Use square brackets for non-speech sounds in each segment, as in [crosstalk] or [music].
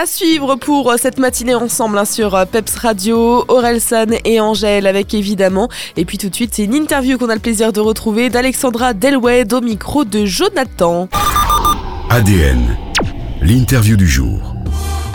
À suivre pour cette matinée ensemble hein, sur Peps Radio, Orelsan et Angèle avec évidemment. Et puis tout de suite, c'est une interview qu'on a le plaisir de retrouver d'Alexandra Delwed au micro de Jonathan. ADN, l'interview du jour.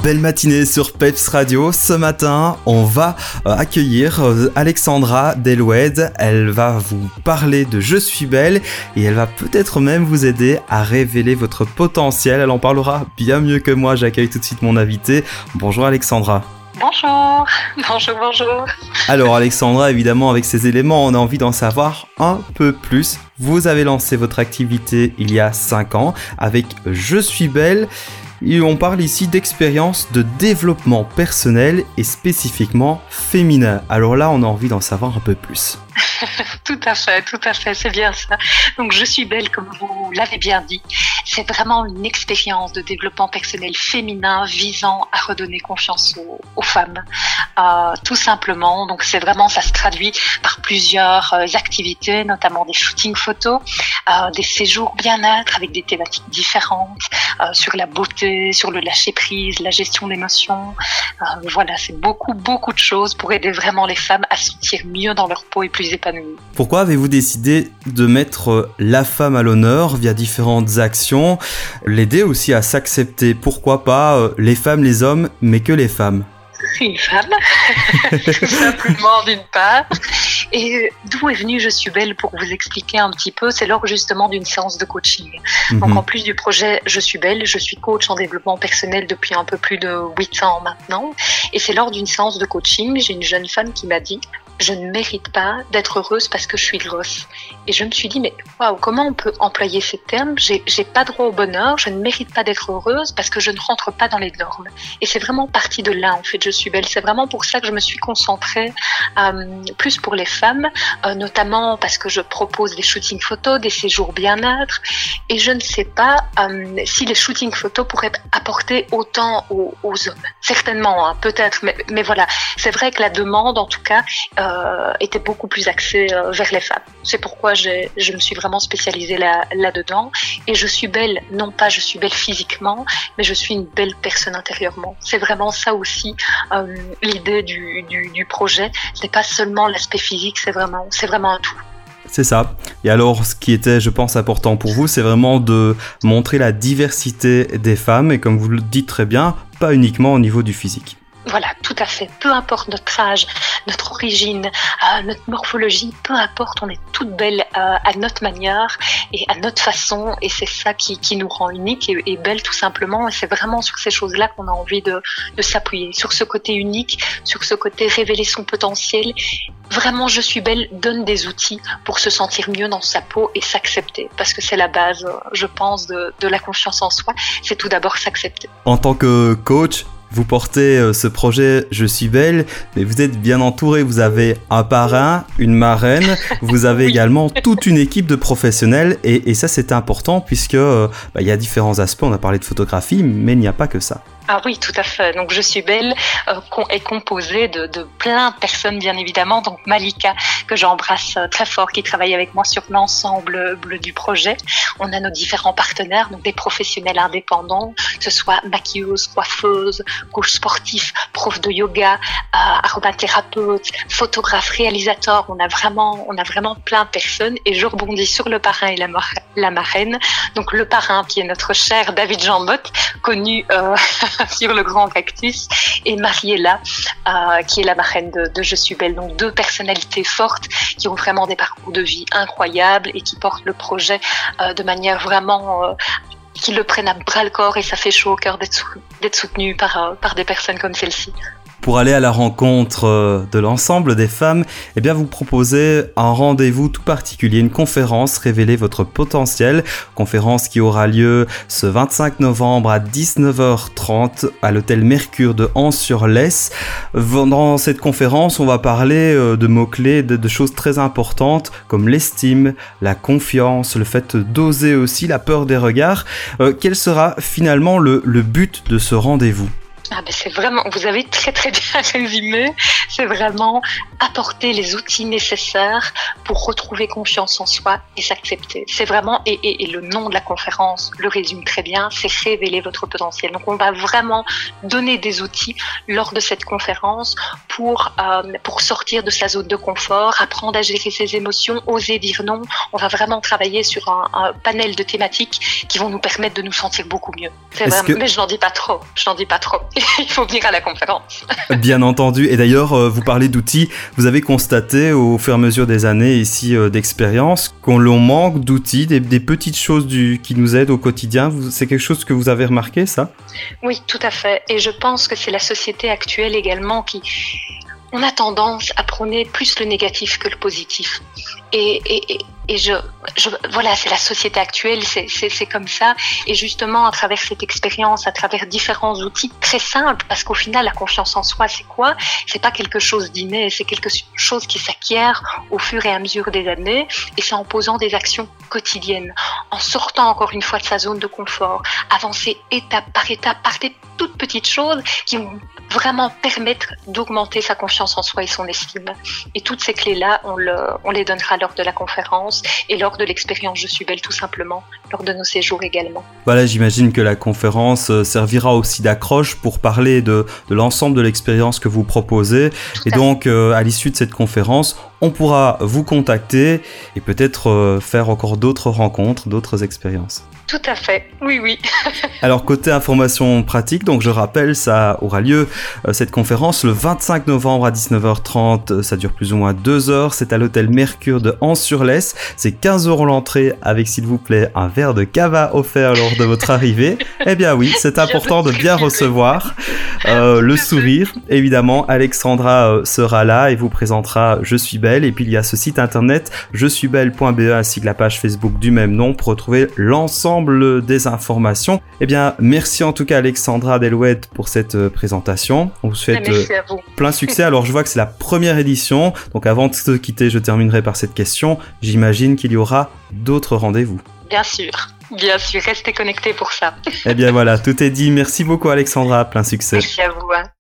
Belle matinée sur Peps Radio. Ce matin, on va euh, accueillir euh, Alexandra Deloued. Elle va vous parler de Je suis belle et elle va peut-être même vous aider à révéler votre potentiel. Elle en parlera bien mieux que moi. J'accueille tout de suite mon invité. Bonjour Alexandra. Bonjour, [laughs] bonjour, bonjour. Alors Alexandra, évidemment, avec ces éléments, on a envie d'en savoir un peu plus. Vous avez lancé votre activité il y a 5 ans avec Je suis belle. Et on parle ici d'expérience de développement personnel et spécifiquement féminin. Alors là, on a envie d'en savoir un peu plus. [laughs] tout à fait, tout à fait, c'est bien ça. Donc je suis belle comme vous l'avez bien dit. C'est vraiment une expérience de développement personnel féminin visant à redonner confiance aux, femmes, euh, tout simplement. Donc c'est vraiment, ça se traduit par plusieurs euh, activités, notamment des shootings photos, euh, des séjours bien-être avec des thématiques différentes sur la beauté, sur le lâcher prise, la gestion d'émotions. voilà, c'est beaucoup, beaucoup de choses pour aider vraiment les femmes à se sentir mieux dans leur peau et plus épanouies. Pourquoi avez-vous décidé de mettre la femme à l'honneur via différentes actions, l'aider aussi à s'accepter? Pourquoi pas euh, les femmes, les hommes, mais que les femmes? Une femme, [laughs] tout simplement d'une part. Et d'où est venue Je suis belle pour vous expliquer un petit peu, c'est lors justement d'une séance de coaching. Donc mhm. en plus du projet Je suis belle, je suis coach en développement personnel depuis un peu plus de 8 ans maintenant. Et c'est lors d'une séance de coaching, j'ai une jeune femme qui m'a dit je ne mérite pas d'être heureuse parce que je suis grosse. Et je me suis dit, mais waouh, comment on peut employer ces termes? J'ai pas droit au bonheur, je ne mérite pas d'être heureuse parce que je ne rentre pas dans les normes. Et c'est vraiment parti de là, en fait, je suis belle. C'est vraiment pour ça que je me suis concentrée euh, plus pour les femmes, euh, notamment parce que je propose des shootings photos, des séjours bien-être. Et je ne sais pas euh, si les shootings photos pourraient apporter autant aux, hommes. Certainement, hein, peut-être, mais, mais voilà. C'est vrai que la demande, en tout cas, euh, était beaucoup plus axée euh, vers les femmes. C'est pourquoi je me suis vraiment spécialisée là, là-dedans. Et je suis belle, non pas je suis belle physiquement, mais je suis une belle personne intérieurement. C'est vraiment ça aussi euh, l'idée du, projet. Ce n'est pas seulement l'aspect physique, c'est vraiment, vraiment un tout. C'est ça. Et alors, ce qui était, je pense, important pour vous, c'est vraiment de montrer la diversité des femmes, et comme vous le dites très bien, pas uniquement au niveau du physique. Voilà, tout à fait. Peu importe notre âge, notre origine, euh, notre morphologie, peu importe, on est toutes belles euh, à notre manière et à notre façon. Et c'est ça qui, qui, nous rend unique et, et belle tout simplement. Et c'est vraiment sur ces choses-là qu'on a envie de, de s'appuyer. Sur ce côté unique, sur ce côté révéler son potentiel. Vraiment, je suis belle donne des outils pour se sentir mieux dans sa peau et s'accepter. Parce que c'est la base, je pense, de, de la confiance en soi. C'est tout d'abord s'accepter. En tant que coach, vous portez euh, ce projet Je suis belle, mais vous êtes bien entouré. Vous avez un parrain, une marraine, [laughs] vous avez également toute une équipe de professionnels. Et, ça, c'est important puisque euh, bah, il y a différents aspects. On a parlé de photographie, mais il n'y a pas que ça. Ah oui, tout à fait. Donc je suis belle euh, est composée de, de, plein de personnes bien évidemment. Donc Malika que j'embrasse euh, très fort, qui travaille avec moi sur l'ensemble du projet. On a nos différents partenaires, donc des professionnels indépendants, que ce soit maquilleuse, coiffeuse, coach sportif, prof de yoga, euh, aromathérapeute, photographe, réalisateur. On a vraiment, on a vraiment plein de personnes. Et je rebondis sur le parrain et la, marraine. Donc le parrain qui est notre cher David Jambot, connu euh, [laughs] [laughs] sur le grand cactus, et Mariella, euh, qui est la marraine de, Je suis belle. Donc deux personnalités fortes qui ont vraiment des parcours de vie incroyables et qui portent le projet euh, de manière vraiment euh, qui le prennent à bras le corps et ça fait chaud au cœur d'être soutenu par, par des personnes comme celle-ci pour aller à la rencontre euh, de l'ensemble des femmes, eh bien vous proposez un rendez-vous tout particulier, une conférence Révéler votre potentiel, conférence qui aura lieu ce 25 novembre à 19h30 à l'hôtel Mercure de Anse-sur-Lesse. Dans cette conférence, on va parler euh, de mots-clés, de, choses très importantes comme l'estime, la confiance, le fait d'oser aussi, la peur des regards. Euh, quel sera finalement le but de ce rendez-vous? Ah ben c'est vraiment, vous avez très très bien [laughs] résumé. c'est vraiment apporter les outils nécessaires pour retrouver confiance en soi et s'accepter. C'est vraiment, et, le nom de la conférence le résume très bien, c'est révéler votre potentiel. Donc on va vraiment donner des outils lors de cette conférence pour, euh, pour sortir de sa zone de confort, apprendre à gérer ses émotions, oser dire non. On va vraiment travailler sur un, panel de thématiques qui vont nous permettre de nous sentir beaucoup mieux. Mais je n'en dis pas trop, je n'en dis pas trop. [laughs] [laughs] Il faut venir à la conférence. Bien entendu. Et d'ailleurs, euh, vous parlez d'outils. Vous avez constaté au fur et à mesure des années ici euh, d'expérience qu'on l'on manque d'outils, des, petites choses du, qui nous aident au quotidien. C'est quelque chose que vous avez remarqué, ça? Oui, tout à fait. Et je pense que c'est la société actuelle également qui, on a tendance à prôner plus le négatif que le positif. Et, et, et je, voilà, c'est la société actuelle, c'est comme ça. Et justement, à travers cette expérience, à travers différents outils très simples, parce qu'au final, la confiance en soi, c'est quoi? C'est pas quelque chose d'inné, c'est quelque chose qui s'acquiert au fur et à mesure des années, et c'est en posant des actions quotidiennes, en sortant encore une fois de sa zone de confort, avancer étape par étape par des toutes petites choses qui vont vraiment permettre d'augmenter sa confiance en soi et son estime. Et toutes ces clés-là, on, le, on les donnera lors de la conférence et lors de l'expérience Je suis belle tout simplement, lors de nos séjours également. Voilà, j'imagine que la conférence euh, servira aussi d'accroche pour parler de, de l'ensemble de l'expérience que vous proposez. et donc, euh, à l'issue de cette conférence, on pourra vous contacter et peut-être euh, faire encore d'autres rencontres, d'autres expériences. Tout à fait, oui, oui. [laughs] Alors côté information pratique, donc je rappelle, ça aura lieu euh, cette conférence le 25 novembre à 19h30, ça dure plus ou moins deux heures, c'est à l'hôtel Mercure de Anse-sur-Lesse, c'est 15 euros l'entrée avec s'il vous plaît un verre de cava offert lors de votre arrivée. [laughs] eh bien oui, c'est important de bien recevoir euh, le sourire. Évidemment, Alexandra euh, sera là et vous présentera Je suis belle. Et puis il y a ce site internet je suis belle.be ainsi que la page Facebook du même nom pour retrouver l'ensemble des informations. Eh bien, merci en tout cas Alexandra Delouette pour cette euh, présentation. On vous souhaite euh, plein succès. Alors, je vois que c'est la première édition. Donc, avant de se quitter, je terminerai par cette question. J'imagine qu'il y aura d'autres rendez-vous. Bien sûr. Bien sûr, restez connectés pour ça. Eh bien voilà, tout est dit. Merci beaucoup Alexandra, plein succès. Merci à vous. Hein.